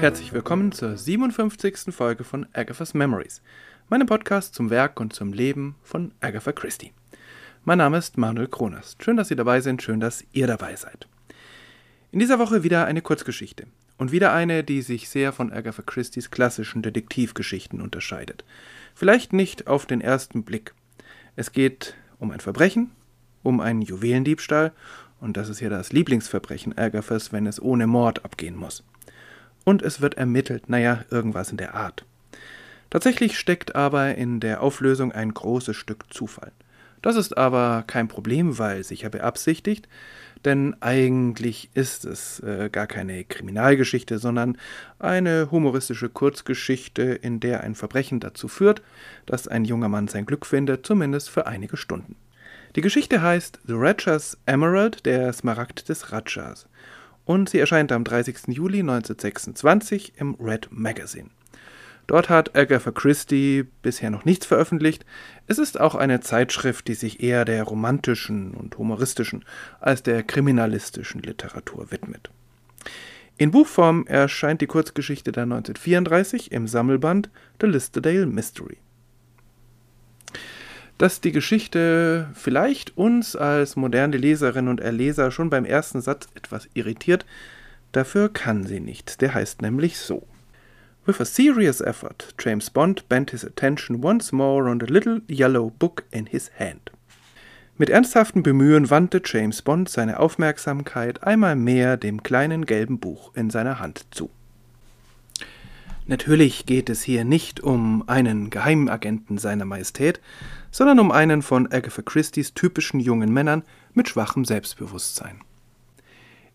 herzlich willkommen zur 57. Folge von Agatha's Memories, meinem Podcast zum Werk und zum Leben von Agatha Christie. Mein Name ist Manuel Kronas. Schön, dass Sie dabei sind, schön, dass ihr dabei seid. In dieser Woche wieder eine Kurzgeschichte und wieder eine, die sich sehr von Agatha Christie's klassischen Detektivgeschichten unterscheidet. Vielleicht nicht auf den ersten Blick. Es geht um ein Verbrechen, um einen Juwelendiebstahl und das ist ja das Lieblingsverbrechen Agathas, wenn es ohne Mord abgehen muss und es wird ermittelt, naja, irgendwas in der Art. Tatsächlich steckt aber in der Auflösung ein großes Stück Zufall. Das ist aber kein Problem, weil sicher beabsichtigt, denn eigentlich ist es äh, gar keine Kriminalgeschichte, sondern eine humoristische Kurzgeschichte, in der ein Verbrechen dazu führt, dass ein junger Mann sein Glück findet, zumindest für einige Stunden. Die Geschichte heißt The Rajas Emerald, der Smaragd des Rajas und sie erscheint am 30. Juli 1926 im Red Magazine. Dort hat Agatha Christie bisher noch nichts veröffentlicht. Es ist auch eine Zeitschrift, die sich eher der romantischen und humoristischen als der kriminalistischen Literatur widmet. In Buchform erscheint die Kurzgeschichte dann 1934 im Sammelband The Listedale Mystery dass die Geschichte vielleicht uns als moderne Leserinnen und Erleser schon beim ersten Satz etwas irritiert, dafür kann sie nicht. Der heißt nämlich so. With a serious effort, James Bond bent his attention once more on the little yellow book in his hand. Mit ernsthaftem Bemühen wandte James Bond seine Aufmerksamkeit einmal mehr dem kleinen gelben Buch in seiner Hand zu. Natürlich geht es hier nicht um einen Geheimagenten seiner Majestät, sondern um einen von Agatha Christie's typischen jungen Männern mit schwachem Selbstbewusstsein.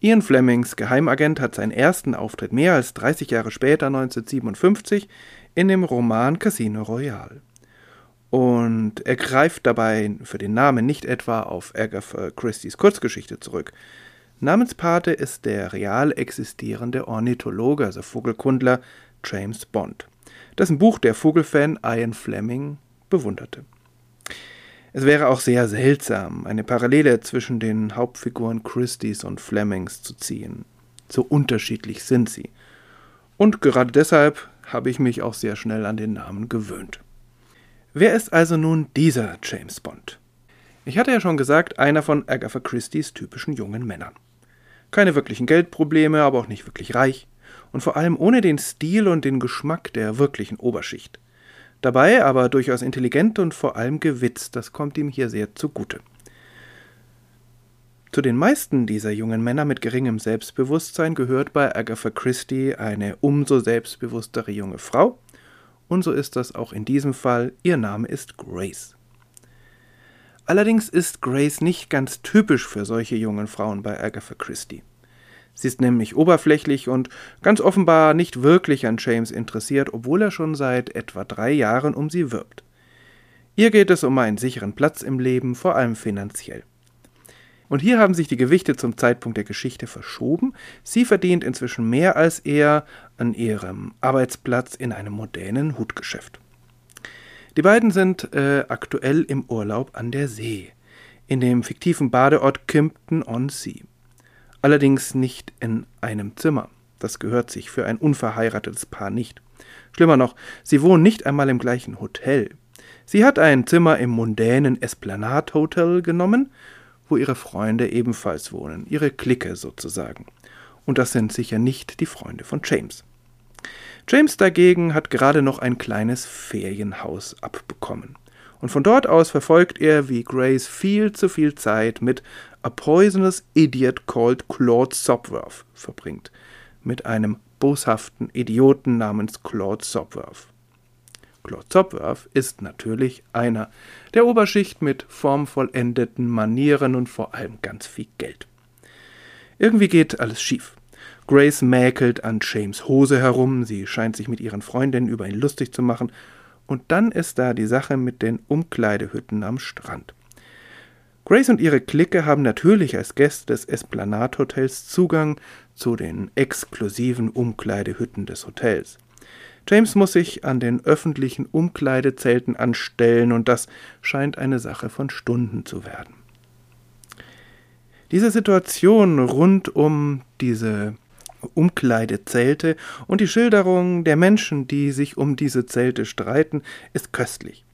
Ian Flemings Geheimagent hat seinen ersten Auftritt mehr als 30 Jahre später, 1957, in dem Roman Casino Royale. Und er greift dabei für den Namen nicht etwa auf Agatha Christie's Kurzgeschichte zurück. Namenspate ist der real existierende Ornithologe, also Vogelkundler James Bond, dessen Buch der Vogelfan Ian Fleming bewunderte. Es wäre auch sehr seltsam, eine Parallele zwischen den Hauptfiguren Christies und Flemings zu ziehen. So unterschiedlich sind sie. Und gerade deshalb habe ich mich auch sehr schnell an den Namen gewöhnt. Wer ist also nun dieser James Bond? Ich hatte ja schon gesagt, einer von Agatha Christie's typischen jungen Männern. Keine wirklichen Geldprobleme, aber auch nicht wirklich reich. Und vor allem ohne den Stil und den Geschmack der wirklichen Oberschicht. Dabei aber durchaus intelligent und vor allem gewitzt, das kommt ihm hier sehr zugute. Zu den meisten dieser jungen Männer mit geringem Selbstbewusstsein gehört bei Agatha Christie eine umso selbstbewusstere junge Frau, und so ist das auch in diesem Fall, ihr Name ist Grace. Allerdings ist Grace nicht ganz typisch für solche jungen Frauen bei Agatha Christie. Sie ist nämlich oberflächlich und ganz offenbar nicht wirklich an James interessiert, obwohl er schon seit etwa drei Jahren um sie wirbt. Ihr geht es um einen sicheren Platz im Leben, vor allem finanziell. Und hier haben sich die Gewichte zum Zeitpunkt der Geschichte verschoben. Sie verdient inzwischen mehr als er an ihrem Arbeitsplatz in einem modernen Hutgeschäft. Die beiden sind äh, aktuell im Urlaub an der See, in dem fiktiven Badeort Kimpton on Sea allerdings nicht in einem Zimmer. Das gehört sich für ein unverheiratetes Paar nicht. Schlimmer noch, sie wohnen nicht einmal im gleichen Hotel. Sie hat ein Zimmer im mondänen Esplanade Hotel genommen, wo ihre Freunde ebenfalls wohnen, ihre Clique sozusagen. Und das sind sicher nicht die Freunde von James. James dagegen hat gerade noch ein kleines Ferienhaus abbekommen. Und von dort aus verfolgt er, wie Grace viel zu viel Zeit mit A Poisonous Idiot Called Claude Sopworth verbringt, mit einem boshaften Idioten namens Claude Sopworth. Claude Sopworth ist natürlich einer der Oberschicht mit formvollendeten Manieren und vor allem ganz viel Geld. Irgendwie geht alles schief. Grace mäkelt an James Hose herum, sie scheint sich mit ihren Freundinnen über ihn lustig zu machen, und dann ist da die Sache mit den Umkleidehütten am Strand. Grace und ihre Clique haben natürlich als Gäste des Esplanade Hotels Zugang zu den exklusiven Umkleidehütten des Hotels. James muss sich an den öffentlichen Umkleidezelten anstellen und das scheint eine Sache von Stunden zu werden. Diese Situation rund um diese Umkleidezelte und die Schilderung der Menschen, die sich um diese Zelte streiten, ist köstlich.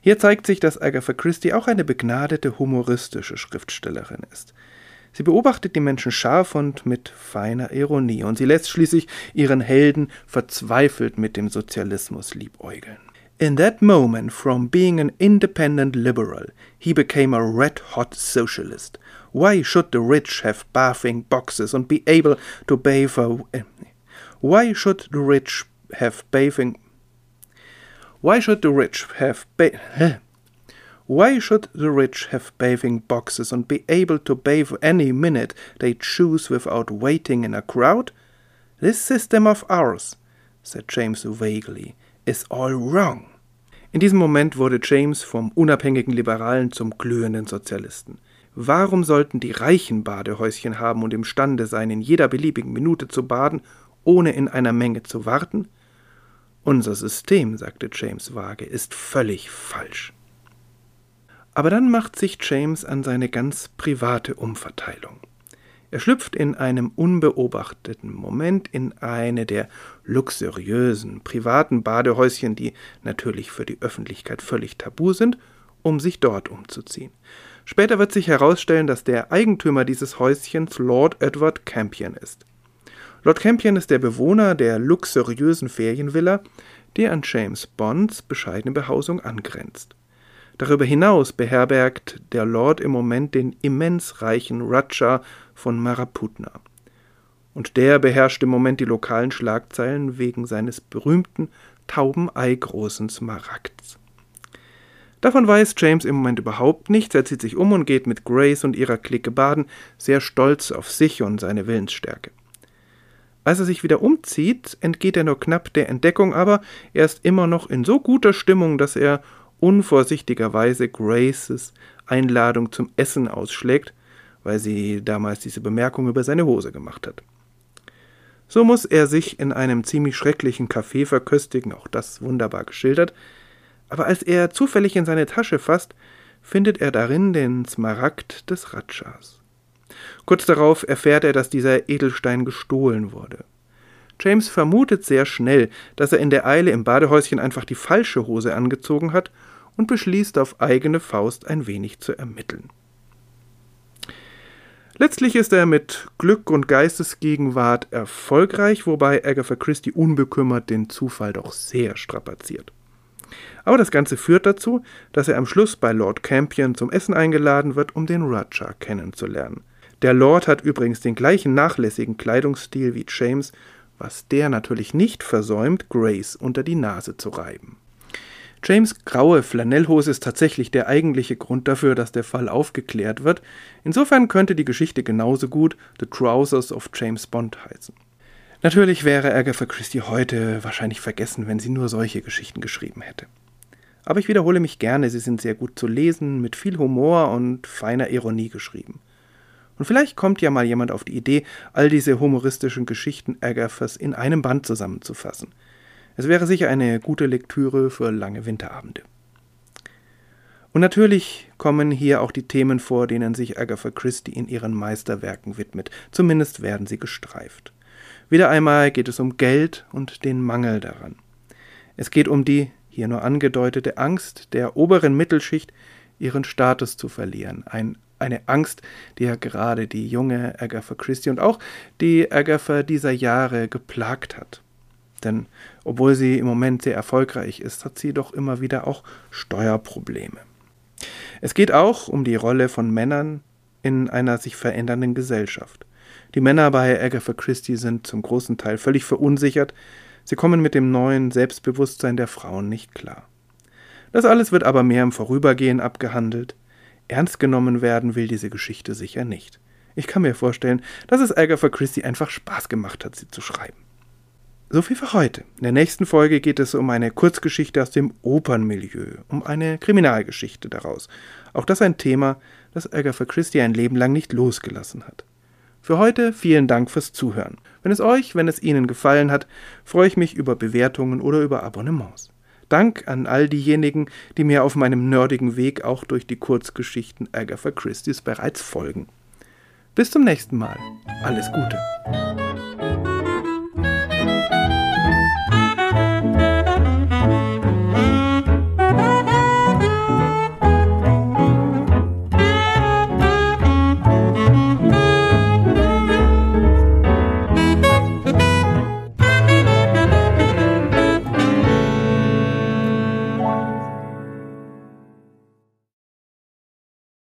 Hier zeigt sich, dass Agatha Christie auch eine begnadete humoristische Schriftstellerin ist. Sie beobachtet die Menschen scharf und mit feiner Ironie, und sie lässt schließlich ihren Helden verzweifelt mit dem Sozialismus liebäugeln. In that moment, from being an independent liberal, he became a red hot socialist. Why should the rich have bathing boxes and be able to bathe a. Why should the rich have bathing. Why should the rich have ba- eh, Why should the rich have bathing boxes and be able to bathe any minute they choose without waiting in a crowd? This system of ours, said James vaguely, is all wrong. In diesem Moment wurde James vom unabhängigen Liberalen zum glühenden Sozialisten. Warum sollten die Reichen Badehäuschen haben und imstande sein, in jeder beliebigen Minute zu baden, ohne in einer Menge zu warten? Unser System, sagte James vage, ist völlig falsch. Aber dann macht sich James an seine ganz private Umverteilung. Er schlüpft in einem unbeobachteten Moment in eine der luxuriösen privaten Badehäuschen, die natürlich für die Öffentlichkeit völlig tabu sind, um sich dort umzuziehen. Später wird sich herausstellen, dass der Eigentümer dieses Häuschens Lord Edward Campion ist. Lord Campion ist der Bewohner der luxuriösen Ferienvilla, die an James Bonds bescheidene Behausung angrenzt. Darüber hinaus beherbergt der Lord im Moment den immens reichen Raja von Maraputna. Und der beherrscht im Moment die lokalen Schlagzeilen wegen seines berühmten taubeneigroßen Smaragds. Davon weiß James im Moment überhaupt nichts. Er zieht sich um und geht mit Grace und ihrer Clique baden, sehr stolz auf sich und seine Willensstärke. Als er sich wieder umzieht, entgeht er nur knapp der Entdeckung, aber er ist immer noch in so guter Stimmung, dass er unvorsichtigerweise Graces Einladung zum Essen ausschlägt, weil sie damals diese Bemerkung über seine Hose gemacht hat. So muss er sich in einem ziemlich schrecklichen Café verköstigen, auch das wunderbar geschildert, aber als er zufällig in seine Tasche fasst, findet er darin den Smaragd des Ratschas. Kurz darauf erfährt er, dass dieser Edelstein gestohlen wurde. James vermutet sehr schnell, dass er in der Eile im Badehäuschen einfach die falsche Hose angezogen hat und beschließt auf eigene Faust ein wenig zu ermitteln. Letztlich ist er mit Glück und Geistesgegenwart erfolgreich, wobei Agatha Christie unbekümmert den Zufall doch sehr strapaziert. Aber das Ganze führt dazu, dass er am Schluss bei Lord Campion zum Essen eingeladen wird, um den Raja kennenzulernen. Der Lord hat übrigens den gleichen nachlässigen Kleidungsstil wie James, was der natürlich nicht versäumt, Grace unter die Nase zu reiben. James graue Flanellhose ist tatsächlich der eigentliche Grund dafür, dass der Fall aufgeklärt wird. Insofern könnte die Geschichte genauso gut The Trousers of James Bond heißen. Natürlich wäre Agatha Christie heute wahrscheinlich vergessen, wenn sie nur solche Geschichten geschrieben hätte. Aber ich wiederhole mich gerne, sie sind sehr gut zu lesen, mit viel Humor und feiner Ironie geschrieben. Und vielleicht kommt ja mal jemand auf die Idee, all diese humoristischen Geschichten Agathas in einem Band zusammenzufassen. Es wäre sicher eine gute Lektüre für lange Winterabende. Und natürlich kommen hier auch die Themen vor, denen sich Agatha Christie in ihren Meisterwerken widmet. Zumindest werden sie gestreift. Wieder einmal geht es um Geld und den Mangel daran. Es geht um die, hier nur angedeutete Angst der oberen Mittelschicht, ihren Status zu verlieren. Ein, eine Angst, die ja gerade die junge Agatha Christie und auch die Agatha dieser Jahre geplagt hat. Denn obwohl sie im Moment sehr erfolgreich ist, hat sie doch immer wieder auch Steuerprobleme. Es geht auch um die Rolle von Männern in einer sich verändernden Gesellschaft. Die Männer bei Agatha Christie sind zum großen Teil völlig verunsichert, sie kommen mit dem neuen Selbstbewusstsein der Frauen nicht klar. Das alles wird aber mehr im Vorübergehen abgehandelt. Ernst genommen werden will diese Geschichte sicher nicht. Ich kann mir vorstellen, dass es Agatha Christie einfach Spaß gemacht hat, sie zu schreiben. So viel für heute. In der nächsten Folge geht es um eine Kurzgeschichte aus dem Opernmilieu, um eine Kriminalgeschichte daraus. Auch das ein Thema, das Agatha Christie ein Leben lang nicht losgelassen hat. Für heute vielen Dank fürs Zuhören. Wenn es euch, wenn es Ihnen gefallen hat, freue ich mich über Bewertungen oder über Abonnements. Dank an all diejenigen, die mir auf meinem nerdigen Weg auch durch die Kurzgeschichten Agatha Christie's bereits folgen. Bis zum nächsten Mal. Alles Gute.